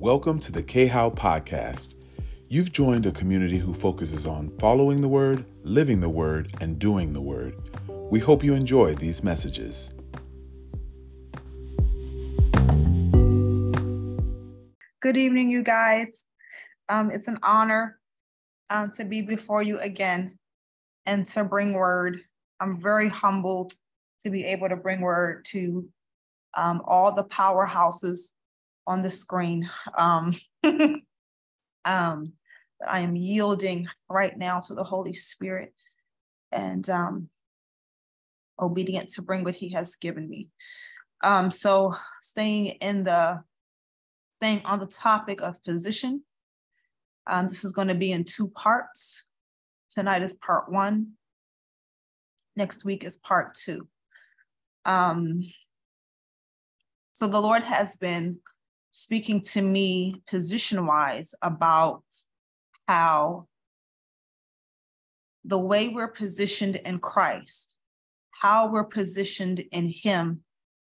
Welcome to the K How Podcast. You've joined a community who focuses on following the Word, living the Word, and doing the Word. We hope you enjoy these messages. Good evening, you guys. Um, it's an honor um, to be before you again and to bring word. I'm very humbled to be able to bring word to um, all the powerhouses on the screen. Um, um, but I am yielding right now to the Holy Spirit and um, obedient to bring what He has given me. Um, so, staying in the staying on the topic of position. Um, this is going to be in two parts. Tonight is part one. Next week is part two. Um, so the Lord has been speaking to me position wise about how the way we're positioned in Christ, how we're positioned in Him,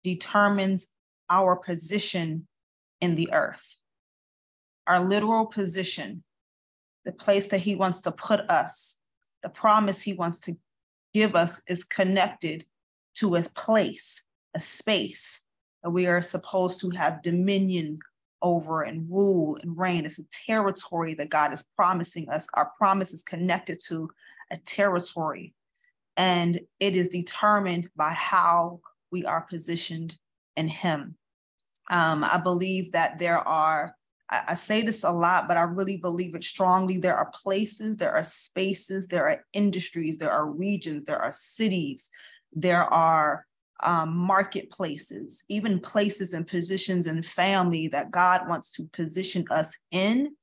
determines our position in the earth. Our literal position, the place that He wants to put us, the promise He wants to give us is connected to a place, a space that we are supposed to have dominion over and rule and reign. It's a territory that God is promising us. Our promise is connected to a territory, and it is determined by how we are positioned in Him. Um, I believe that there are, I, I say this a lot, but I really believe it strongly. There are places, there are spaces, there are industries, there are regions, there are cities, there are um, marketplaces, even places and positions and family that God wants to position us in,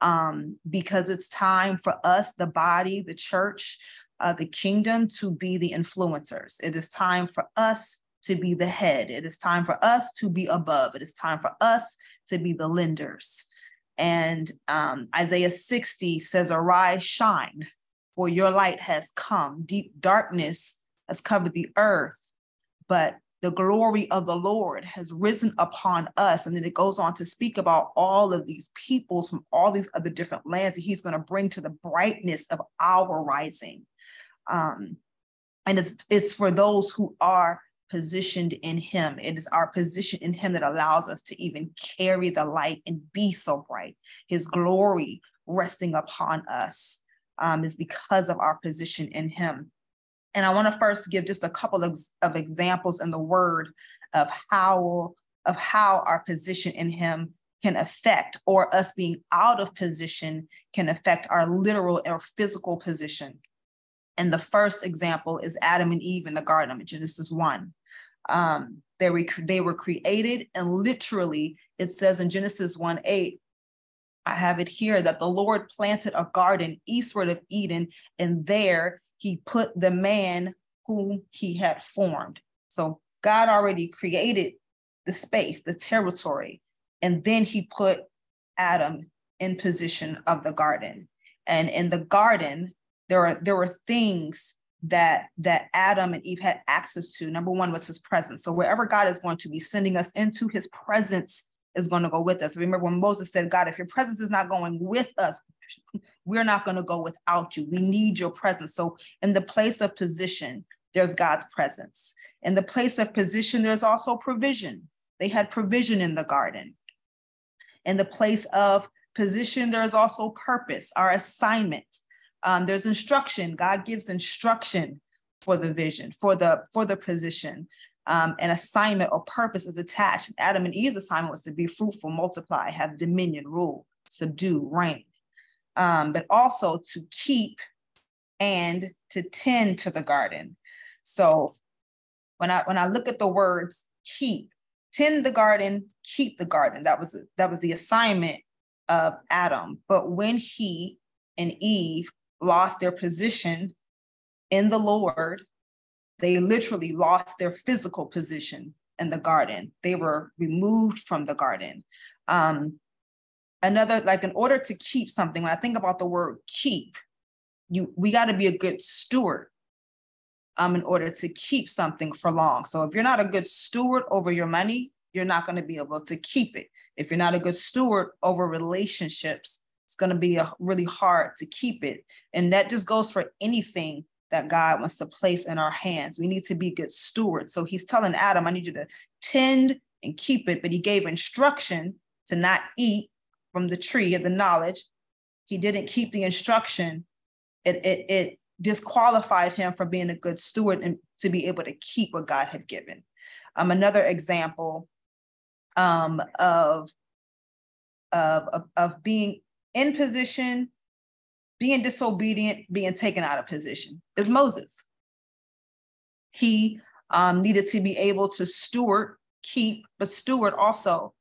um, because it's time for us, the body, the church, uh, the kingdom, to be the influencers. It is time for us to be the head. It is time for us to be above. It is time for us to be the lenders. And um, Isaiah 60 says, Arise, shine, for your light has come. Deep darkness has covered the earth but the glory of the Lord has risen upon us. And then it goes on to speak about all of these peoples from all these other different lands that he's going to bring to the brightness of our rising. Um, and it's, it's for those who are positioned in him. It is our position in him that allows us to even carry the light and be so bright. His glory resting upon us um, is because of our position in him. And I want to first give just a couple of, of examples in the word of how of how our position in him can affect or us being out of position can affect our literal or physical position. And the first example is Adam and Eve in the garden in Genesis 1. Um, they, were, they were created, and literally, it says in Genesis 1 8, I have it here that the Lord planted a garden eastward of Eden, and there he put the man whom he had formed. So God already created the space, the territory, and then he put Adam in position of the garden. And in the garden, there are there were things that that Adam and Eve had access to. Number one was his presence. So wherever God is going to be sending us into, his presence is going to go with us. Remember when Moses said, God, if your presence is not going with us, we're not going to go without you. We need your presence. So, in the place of position, there's God's presence. In the place of position, there's also provision. They had provision in the garden. In the place of position, there's also purpose, our assignment. Um, there's instruction. God gives instruction for the vision, for the for the position. Um, an assignment or purpose is attached. Adam and Eve's assignment was to be fruitful, multiply, have dominion, rule, subdue, reign um, but also to keep and to tend to the garden. So when I when I look at the words keep, tend the garden, keep the garden. That was that was the assignment of Adam. But when he and Eve lost their position in the Lord, they literally lost their physical position in the garden. They were removed from the garden. Um, another like in order to keep something when i think about the word keep you we got to be a good steward um in order to keep something for long so if you're not a good steward over your money you're not going to be able to keep it If you're not a good steward over relationships, it's going to be a, really hard to keep it. And that just goes for anything that God wants to place in our hands. We need to be good stewards. So he's telling Adam, I need you to tend and keep it, but he gave instruction to not eat from the tree of the knowledge. He didn't keep the instruction. It, it, it disqualified him from being a good steward and to be able to keep what God had given. Um, another example um, of, of, of, being in position, being disobedient, being taken out of position is Moses. He um, needed to be able to steward, keep, but steward also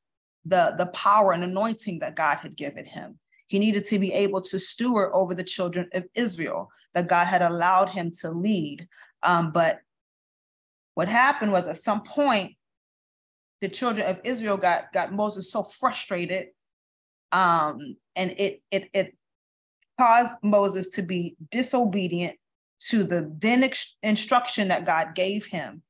the, the power and anointing that God had given him. He needed to be able to steward over the children of Israel that God had allowed him to lead. Um, but what happened was at some point, the children of Israel got, got Moses so frustrated um, and it, it, it caused Moses to be disobedient to the then instruction that God gave him.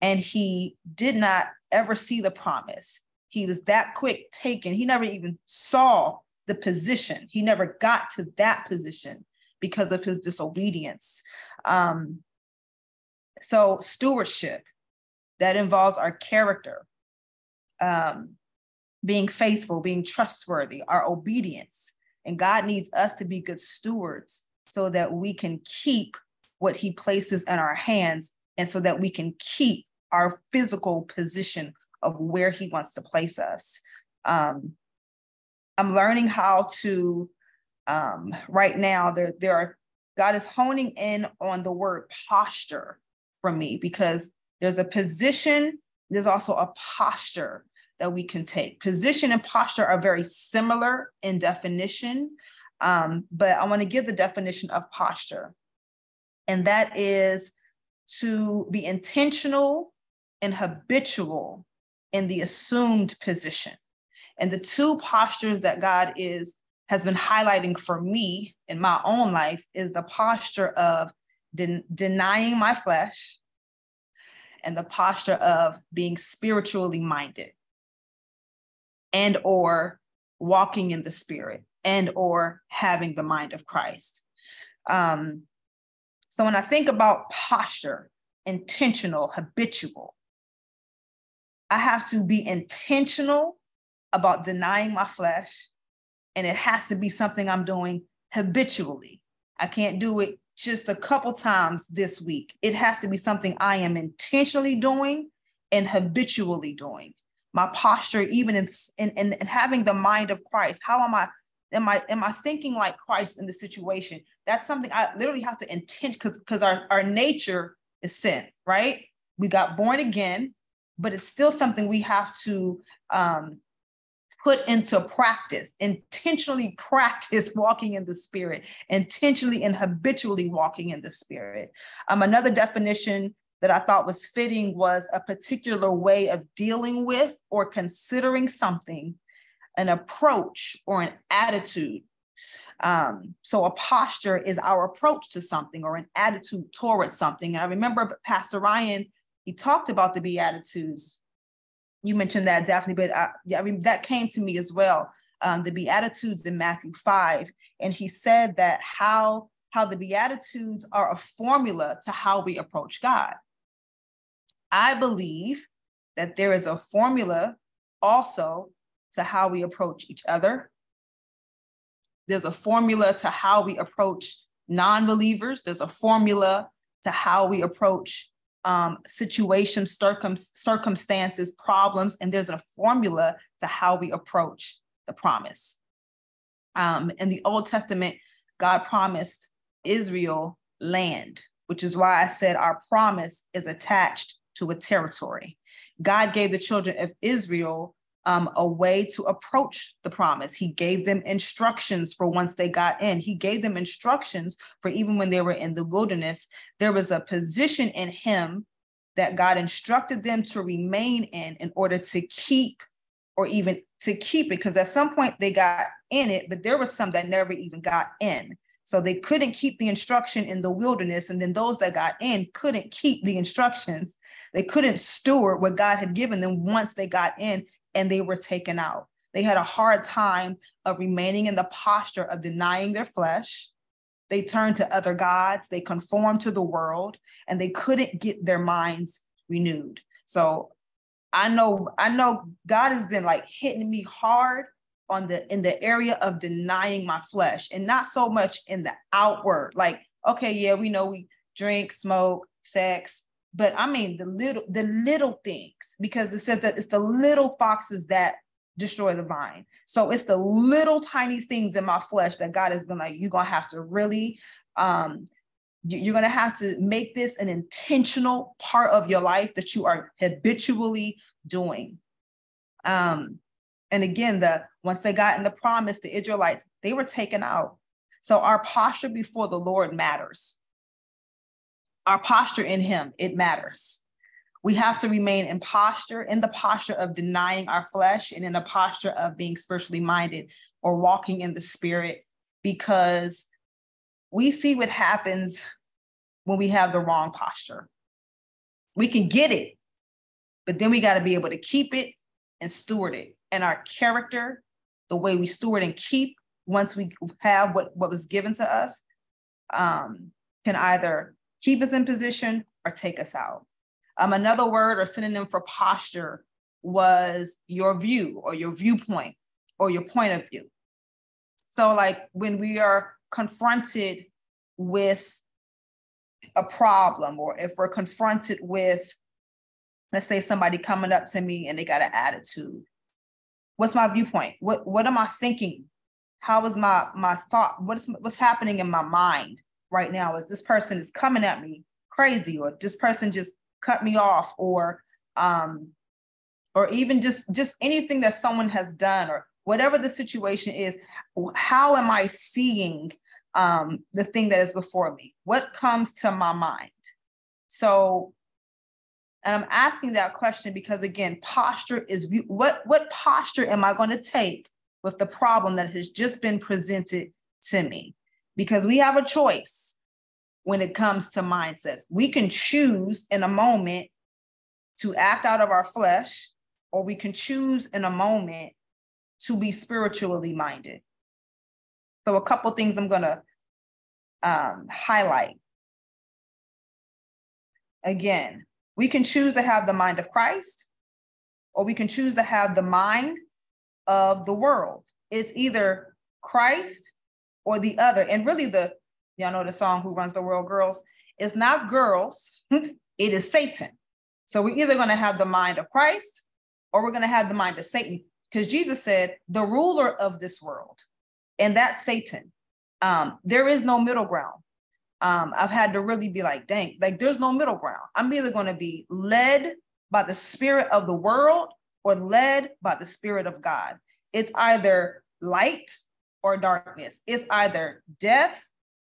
And he did not ever see the promise. He was that quick taken. He never even saw the position. He never got to that position because of his disobedience. Um, so, stewardship that involves our character, um, being faithful, being trustworthy, our obedience. And God needs us to be good stewards so that we can keep what He places in our hands and so that we can keep our physical position of where He wants to place us. Um, I'm learning how to, um, right now, there, there are, God is honing in on the word posture for me because there's a position, there's also a posture that we can take. Position and posture are very similar in definition, um, but I want to give the definition of posture. And that is to be intentional and habitual in the assumed position. And the two postures that God is has been highlighting for me in my own life is the posture of den- denying my flesh and the posture of being spiritually minded and or walking in the spirit and or having the mind of christ um, so when i think about posture intentional habitual i have to be intentional about denying my flesh and it has to be something i'm doing habitually i can't do it just a couple times this week it has to be something i am intentionally doing and habitually doing my posture, even in, in, in, in having the mind of Christ. How am I am I am I thinking like Christ in the situation? That's something I literally have to intend because because our, our nature is sin, right? We got born again, but it's still something we have to um, put into practice, intentionally practice walking in the spirit, intentionally and habitually walking in the spirit. Um, another definition that I thought was fitting was a particular way of dealing with or considering something, an approach or an attitude. Um, so a posture is our approach to something or an attitude towards something. And I remember Pastor Ryan, he talked about the Beatitudes. You mentioned that, Daphne, but I, yeah, I mean, that came to me as well. Um, the Beatitudes in Matthew 5. And he said that how, how the Beatitudes are a formula to how we approach God. I believe that there is a formula also to how we approach each other. There's a formula to how we approach non believers. There's a formula to how we approach um, situations, circum- circumstances, problems, and there's a formula to how we approach the promise. Um, in the Old Testament, God promised Israel land, which is why I said our promise is attached to a territory. God gave the children of Israel um, a way to approach the promise. He gave them instructions for once they got in. He gave them instructions for even when they were in the wilderness. There was a position in Him that God instructed them to remain in in order to keep or even to keep it because at some point they got in it but there was some that never even got in so they couldn't keep the instruction in the wilderness. And then those that got in couldn't keep the instructions. They couldn't steward what God had given them once they got in and they were taken out. They had a hard time of remaining in the posture of denying their flesh. They turned to other gods, they conformed to the world, and they couldn't get their minds renewed. So I know, I know God has been like hitting me hard on the in the area of denying my flesh and not so much in the outward like okay yeah we know we drink smoke sex but i mean the little the little things because it says that it's the little foxes that destroy the vine so it's the little tiny things in my flesh that god has been like you're gonna have to really um you're going to have to make this an intentional part of your life that you are habitually doing um and again, the once they got in the promise, the Israelites, they were taken out. So our posture before the Lord matters. Our posture in him, it matters. We have to remain in posture, in the posture of denying our flesh and in a posture of being spiritually minded or walking in the spirit, because we see what happens when we have the wrong posture. We can get it, but then we got to be able to keep it and steward it and our character, the way we steward and keep once we have what, what was given to us, um, can either keep us in position or take us out. Um, another word or synonym for posture was your view or your viewpoint or your point of view. So, like when we are confronted with a problem, or if we're confronted with, let's say, somebody coming up to me and they got an attitude, what's my viewpoint what what am i thinking how is my my thought what's what's happening in my mind right now is this person is coming at me crazy or this person just cut me off or um or even just just anything that someone has done or whatever the situation is how am i seeing um the thing that is before me what comes to my mind so and I'm asking that question because again, posture is what what posture am I going to take with the problem that has just been presented to me? Because we have a choice when it comes to mindsets. We can choose in a moment to act out of our flesh, or we can choose in a moment to be spiritually minded. So, a couple things I'm going to um, highlight. Again, we can choose to have the mind of Christ, or we can choose to have the mind of the world. It's either Christ or the other. And really, the y'all know the song "Who Runs the World, Girls." It's not girls; it is Satan. So we're either going to have the mind of Christ, or we're going to have the mind of Satan, because Jesus said, "The ruler of this world," and that's Satan. Um, there is no middle ground um, I've had to really be like, dang, like there's no middle ground. I'm either going to be led by the spirit of the world or led by the spirit of God. It's either light or darkness. It's either death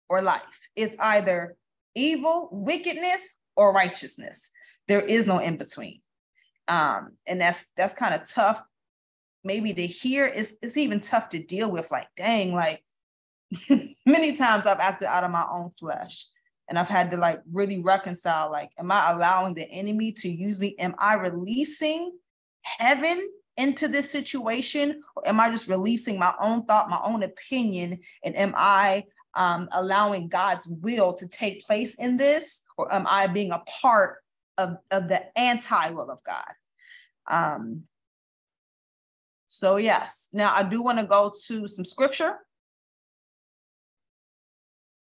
or life. It's either evil, wickedness, or righteousness. There is no in between. Um, and that's that's kind of tough, maybe to hear. It's it's even tough to deal with. Like, dang, like many times I've acted out of my own flesh and I've had to like really reconcile like, am I allowing the enemy to use me? Am I releasing heaven into this situation? Or am I just releasing my own thought, my own opinion? And am I um, allowing God's will to take place in this? Or am I being a part of, of the anti will of God? Um, so, yes, now I do want to go to some scripture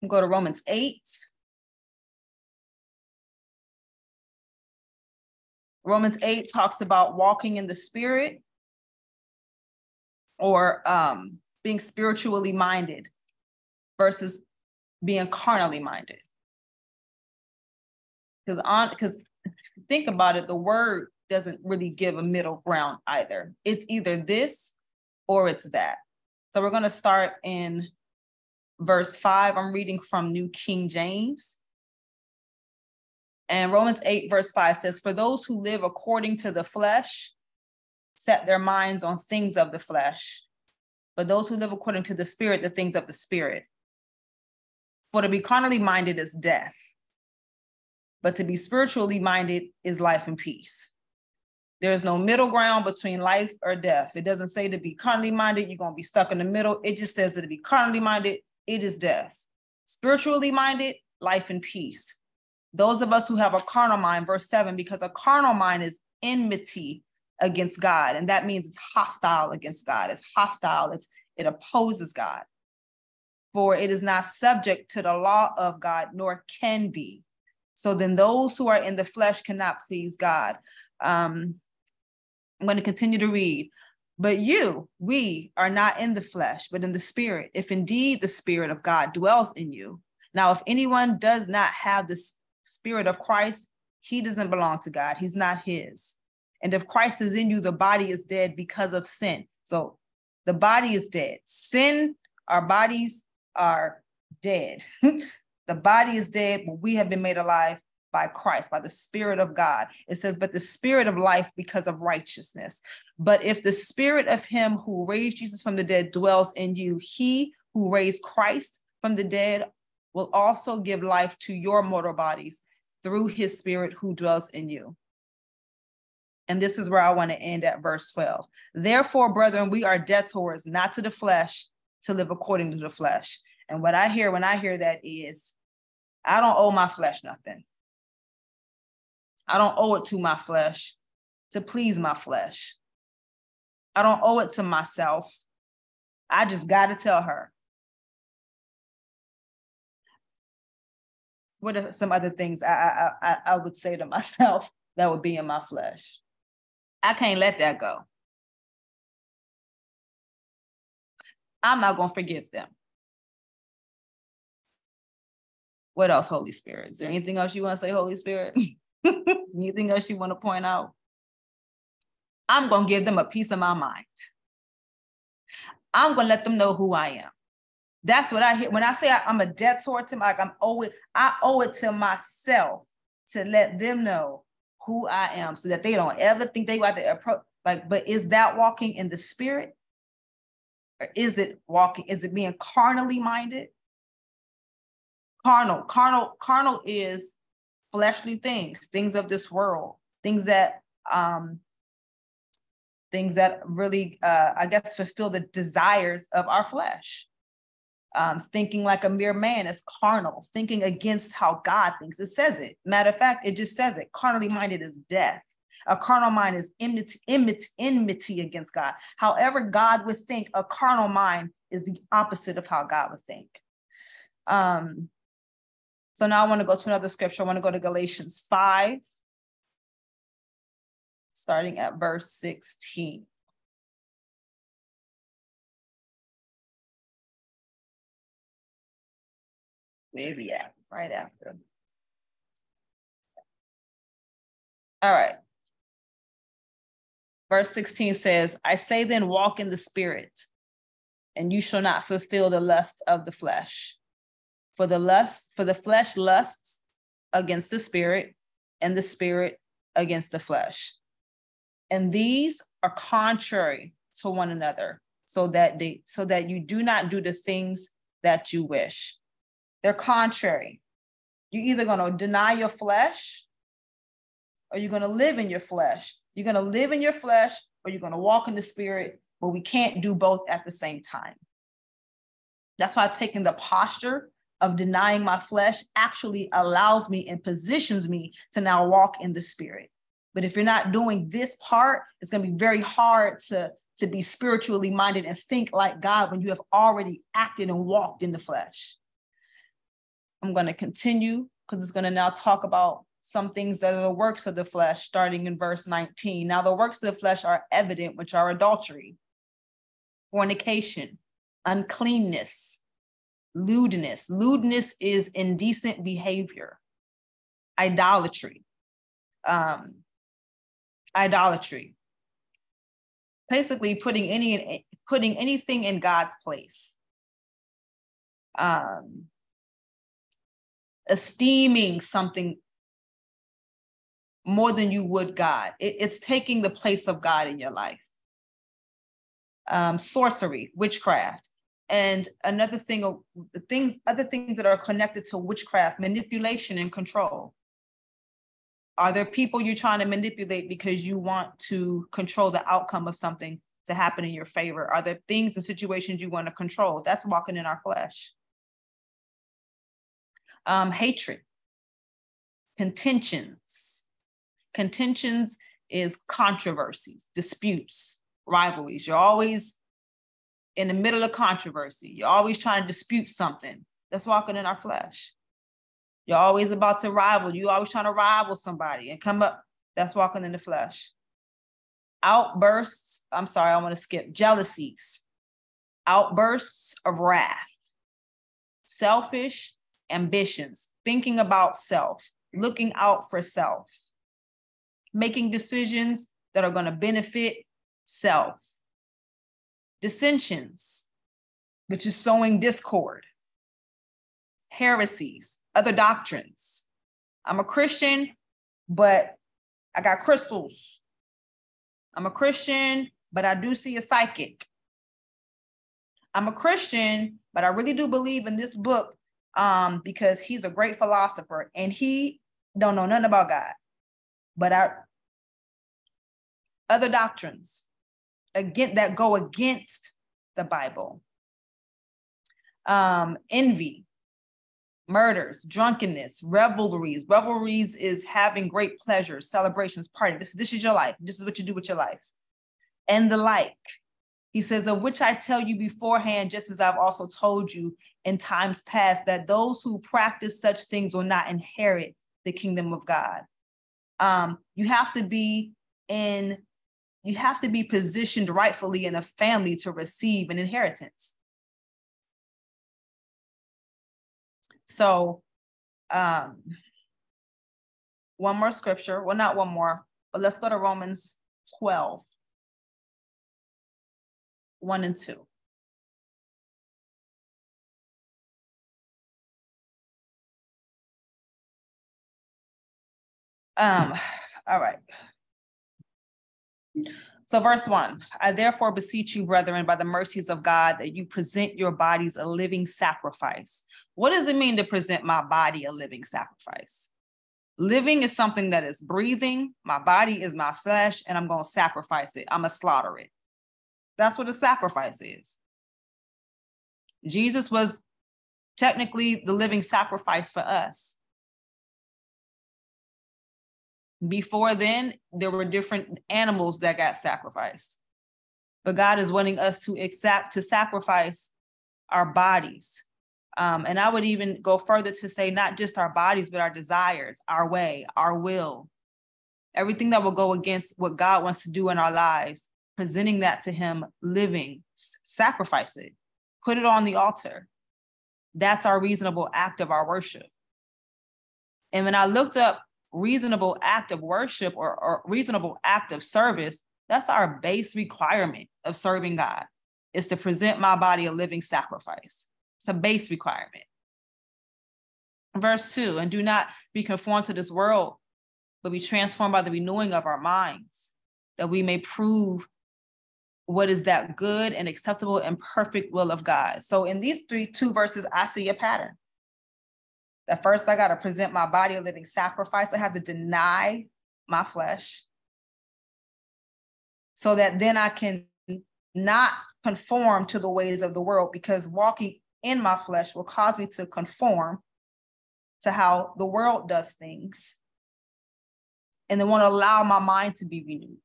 go to Romans 8. Romans 8 talks about walking in the spirit or um, being spiritually minded versus being carnally minded. Because on because think about it, the word doesn't really give a middle ground either. It's either this or it's that. So we're going to start in verse 5. I'm reading from New King James. And Romans 8, verse 5 says, For those who live according to the flesh set their minds on things of the flesh, but those who live according to the spirit, the things of the spirit. For to be carnally minded is death, but to be spiritually minded is life and peace. There is no middle ground between life or death. It doesn't say to be carnally minded, you're going to be stuck in the middle. It just says that to be carnally minded, it is death. Spiritually minded, life and peace. Those of us who have a carnal mind, verse 7, because a carnal mind is enmity against God. And that means it's hostile against God. It's hostile, it's, it opposes God. For it is not subject to the law of God, nor can be. So then those who are in the flesh cannot please God. Um, I'm going to continue to read. But you, we are not in the flesh, but in the spirit, if indeed the spirit of God dwells in you. Now, if anyone does not have the spirit of Christ, he doesn't belong to God. He's not his. And if Christ is in you, the body is dead because of sin. So the body is dead. Sin, our bodies are dead. the body is dead, but we have been made alive by Christ, by the Spirit of God. It says, but the Spirit of life because of righteousness. But if the Spirit of Him who raised Jesus from the dead dwells in you, He who raised Christ from the dead will also give life to your mortal bodies through His Spirit who dwells in you. And this is where I want to end at verse 12. Therefore, brethren, we are debtors not to the flesh to live according to the flesh. And what I hear when I hear that is, I don't owe my flesh nothing. I don't owe it to my flesh to please my flesh. I don't owe it to myself. I just got to tell her. What are some other things I, I, I would say to myself that would be in my flesh? I can't let that go. I'm not going to forgive them. What else, Holy Spirit? Is there anything else you want to say, Holy Spirit? Anything else you want to point out? I'm going to give them a piece of my mind. I'm going to let them know who I am. That's what I hear. When I say I, am a debtor to my, like I'm owe it, I owe it to myself to let them know who I am so that they don't ever think they got to approach. Like, but is that walking in the spirit? Or is it walking, is it being carnally minded? Carnal, carnal, carnal is fleshly things, things of this world, things that um, things that really, uh, I guess, fulfill the desires of our flesh. Um, thinking like a mere man is carnal, thinking against how God thinks. It says it. Matter of fact, it just says it. Carnally minded is death. A carnal mind is enmity, enmity, enmity against God. However, God would think, a carnal mind is the opposite of how God would think. Um, so now I want to go to another scripture. I want to go to Galatians 5, starting at verse 16. Maybe yeah, right after. All right. Verse 16 says, I say then, walk in the spirit, and you shall not fulfill the lust of the flesh. For the lust, for the flesh lusts against the spirit, and the spirit against the flesh. And these are contrary to one another, so that they so that you do not do the things that you wish. They're contrary. You're either going to deny your flesh or you're going to live in your flesh. You're going to live in your flesh or you're going to walk in the spirit, but we can't do both at the same time. That's why taking the posture of denying my flesh actually allows me and positions me to now walk in the spirit. But if you're not doing this part, it's going to be very hard to, to be spiritually minded and think like God when you have already acted and walked in the flesh. I'm going to continue because it's going to now talk about some things that are the works of the flesh, starting in verse 19. Now, the works of the flesh are evident, which are adultery, fornication, uncleanness, lewdness. Lewdness is indecent behavior, idolatry, um, idolatry. Basically, putting any putting anything in God's place. Um, esteeming something more than you would God. It, it's taking the place of God in your life. Um, sorcery, witchcraft, and another thing the things other things that are connected to witchcraft manipulation and control Are there people you're trying to manipulate because you want to control the outcome of something to happen in your favor? Are there things and situations you want to control? That's walking in our flesh. Um, hatred, contentions. Contentions is controversies, disputes, rivalries. You're always in the middle of controversy. You're always trying to dispute something. That's walking in our flesh. You're always about to rival. You're always trying to rival somebody and come up. That's walking in the flesh. Outbursts, I'm sorry, I want to skip jealousies, outbursts of wrath, selfish ambitions, thinking about self, looking out for self, making decisions that are going to benefit self, dissensions, which is sowing discord, heresies, other doctrines. I'm a Christian, but I got crystals. I'm a Christian, but I do see a psychic. I'm a Christian, but I really do believe in this book um, because he's a great philosopher and he don't know nothing about God. But our other doctrines again that go against the Bible. Um, envy, murders, drunkenness, revelries. Revelries is having great pleasures, celebrations, party. This, this is your life. This is what you do with your life. And the like. He says, of which I tell you beforehand, just as I've also told you in times past, that those who practice such things will not inherit the kingdom of God. Um, you have to be in, you have to be positioned rightfully in a family to receive an inheritance. So, um, one more scripture. Well, not one more, but let's go to Romans 12, 1 and 2. Um, all right. So, verse one, I therefore beseech you, brethren, by the mercies of God, that you present your bodies a living sacrifice. What does it mean to present my body a living sacrifice? Living is something that is breathing. My body is my flesh, and I'm going to sacrifice it. I'm going to slaughter it. That's what a sacrifice is. Jesus was technically the living sacrifice for us. Before then, there were different animals that got sacrificed. But God is wanting us to accept to sacrifice our bodies. Um, and I would even go further to say not just our bodies, but our desires, our way, our will, everything that will go against what God wants to do in our lives, presenting that to Him, living, sacrifice it, put it on the altar. That's our reasonable act of our worship. And when I looked up reasonable act of worship or, or reasonable act of service, that's our base requirement of serving God is to present my body a living sacrifice. It's a base requirement. Verse two, and do not be conformed to this world, but be transformed by the renewing of our minds, that we may prove what is that good and acceptable and perfect will of God. So in these three two verses, I see a pattern. That first, I got to present my body a living sacrifice. I have to deny my flesh so that then I can not conform to the ways of the world because walking in my flesh will cause me to conform to how the world does things and then want to allow my mind to be renewed.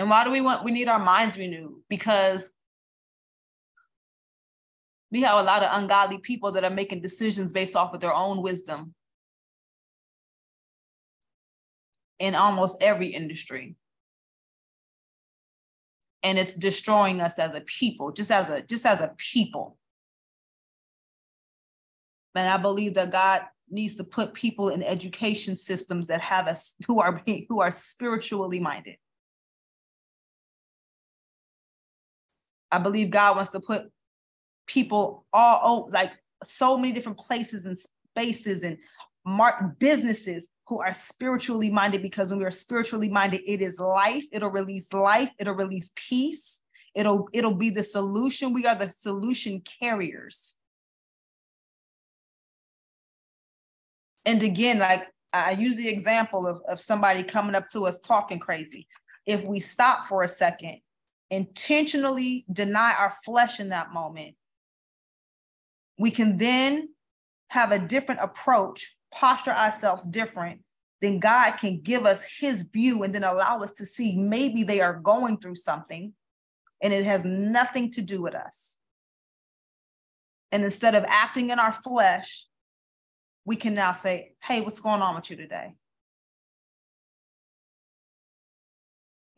And why do we want we need our minds renewed? Because we have a lot of ungodly people that are making decisions based off of their own wisdom in almost every industry. And it's destroying us as a people just as a just as a people. And i believe that god needs to put people in education systems that have us who are who are spiritually minded i believe god wants to put people all over, like so many different places and spaces and mark businesses who are spiritually minded because when we are spiritually minded it is life. It'll release life. It'll release peace. It'll it'll be the solution. We are the solution carriers. And again like I use the example of, of somebody coming up to us talking crazy. If we stop for a second, intentionally deny our flesh in that moment, we can then have a different approach, posture ourselves different, then God can give us his view and then allow us to see maybe they are going through something and it has nothing to do with us. And instead of acting in our flesh, we can now say, Hey, what's going on with you today?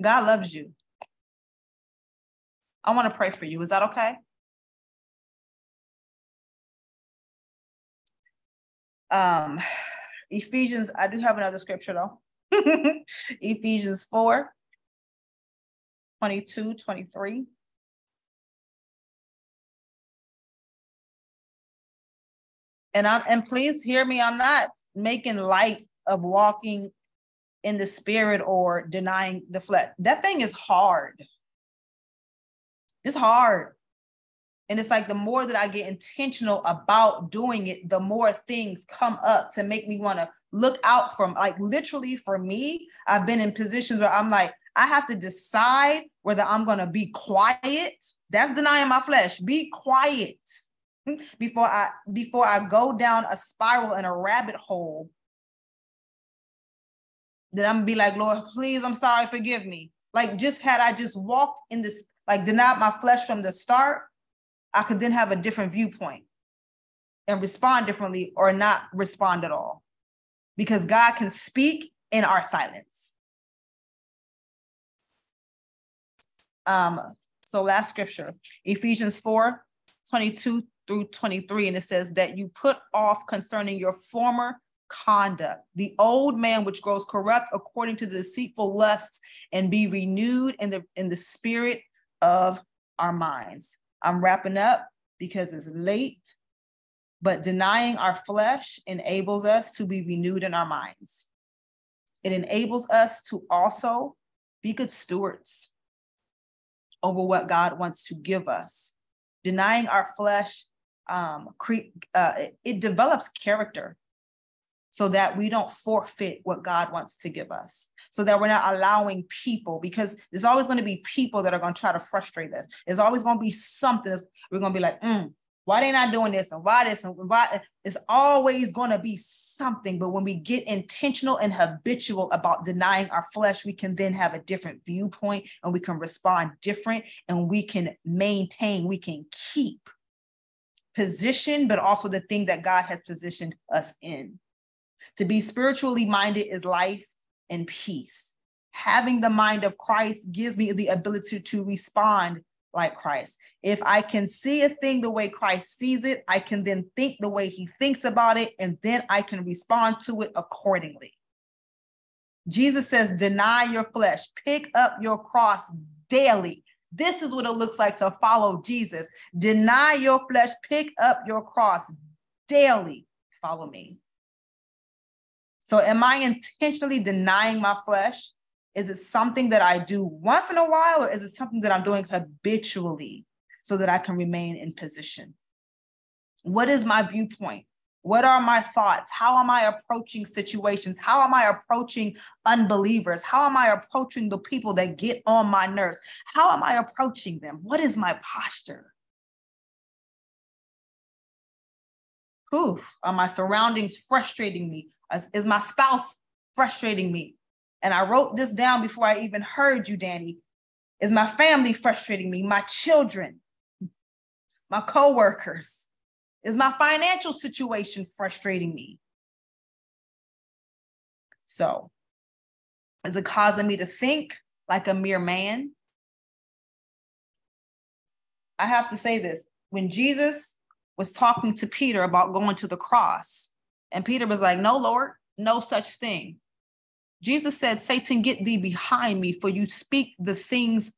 God loves you. I want to pray for you. Is that okay? Um, Ephesians, I do have another scripture though. Ephesians 4 22, 23. And I'm and please hear me, I'm not making light of walking in the spirit or denying the flesh. That thing is hard. It's hard. And it's like the more that I get intentional about doing it, the more things come up to make me want to look out from like literally for me, I've been in positions where I'm like, I have to decide whether I'm going to be quiet. That's denying my flesh. Be quiet before I before I go down a spiral and a rabbit hole. That I'm gonna be like, Lord, please, I'm sorry, forgive me. Like just had I just walked in this, like denied my flesh from the start, I could then have a different viewpoint and respond differently or not respond at all. Because God can speak in our silence. Um, so last scripture, Ephesians 4, 22 through 23, and it says that you put off concerning your former conduct, the old man which grows corrupt according to the deceitful lusts, and be renewed in the in the spirit of our minds I'm wrapping up because it's late, but denying our flesh enables us to be renewed in our minds. It enables us to also be good stewards over what God wants to give us. Denying our flesh, um, cre- uh, it, it develops character so that we don't forfeit what God wants to give us, so that we're not allowing people, because there's always going to be people that are going to try to frustrate us. There's always going to be something we're going to be like, mm, why they not doing this and why this and why it's always going to be something but when we get intentional and habitual about denying our flesh we can then have a different viewpoint and we can respond different and we can maintain we can keep position but also the thing that god has positioned us in to be spiritually minded is life and peace. Having the mind of Christ gives me the ability to respond like Christ. If I can see a thing the way Christ sees it, I can then think the way he thinks about it, and then I can respond to it accordingly. Jesus says, deny your flesh, pick up your cross daily. This is what it looks like to follow Jesus. Deny your flesh, pick up your cross daily. Follow me. So, am I intentionally denying my flesh? Is it something that I do once in a while, or is it something that I'm doing habitually so that I can remain in position? What is my viewpoint? What are my thoughts? How am I approaching situations? How am I approaching unbelievers? How am I approaching the people that get on my nerves? How am I approaching them? What is my posture? Oof, are my surroundings frustrating me? Is my spouse frustrating me? And I wrote this down before I even heard you, Danny. Is my family frustrating me? My children, my coworkers? Is my financial situation frustrating me? So, is it causing me to think like a mere man? I have to say this when Jesus was talking to Peter about going to the cross, and Peter was like, No, Lord, no such thing. Jesus said, Satan, get thee behind me, for you speak the things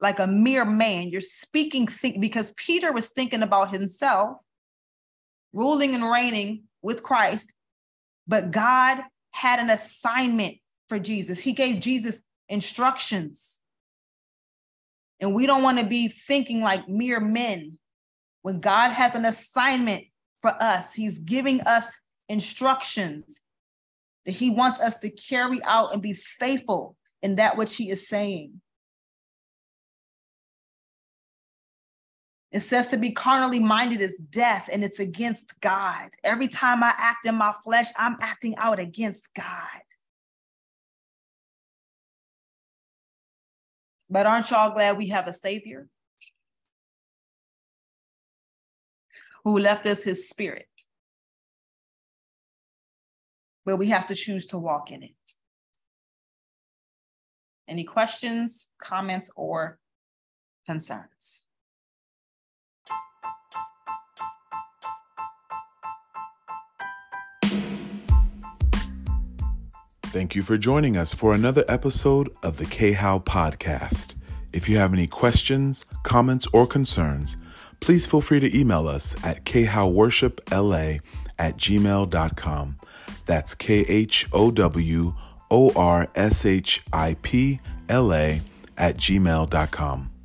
like a mere man. You're speaking because Peter was thinking about himself, ruling and reigning with Christ, but God had an assignment for Jesus. He gave Jesus instructions. And we don't want to be thinking like mere men. When God has an assignment for us, He's giving us instructions. that he wants us to carry out and be faithful in that which he is saying. It says to be carnally minded is death and it's against God. Every time I act in my flesh, I'm acting out against God. But aren't y'all glad we have a Savior who left us his spirit? But we have to choose to walk in it. Any questions, comments, or concerns? Thank you for joining us for another episode of the K How Podcast. If you have any questions, comments, or concerns, please feel free to email us at khowworshipla at gmail.com. That's K H O W O R S H I P L A at gmail.com.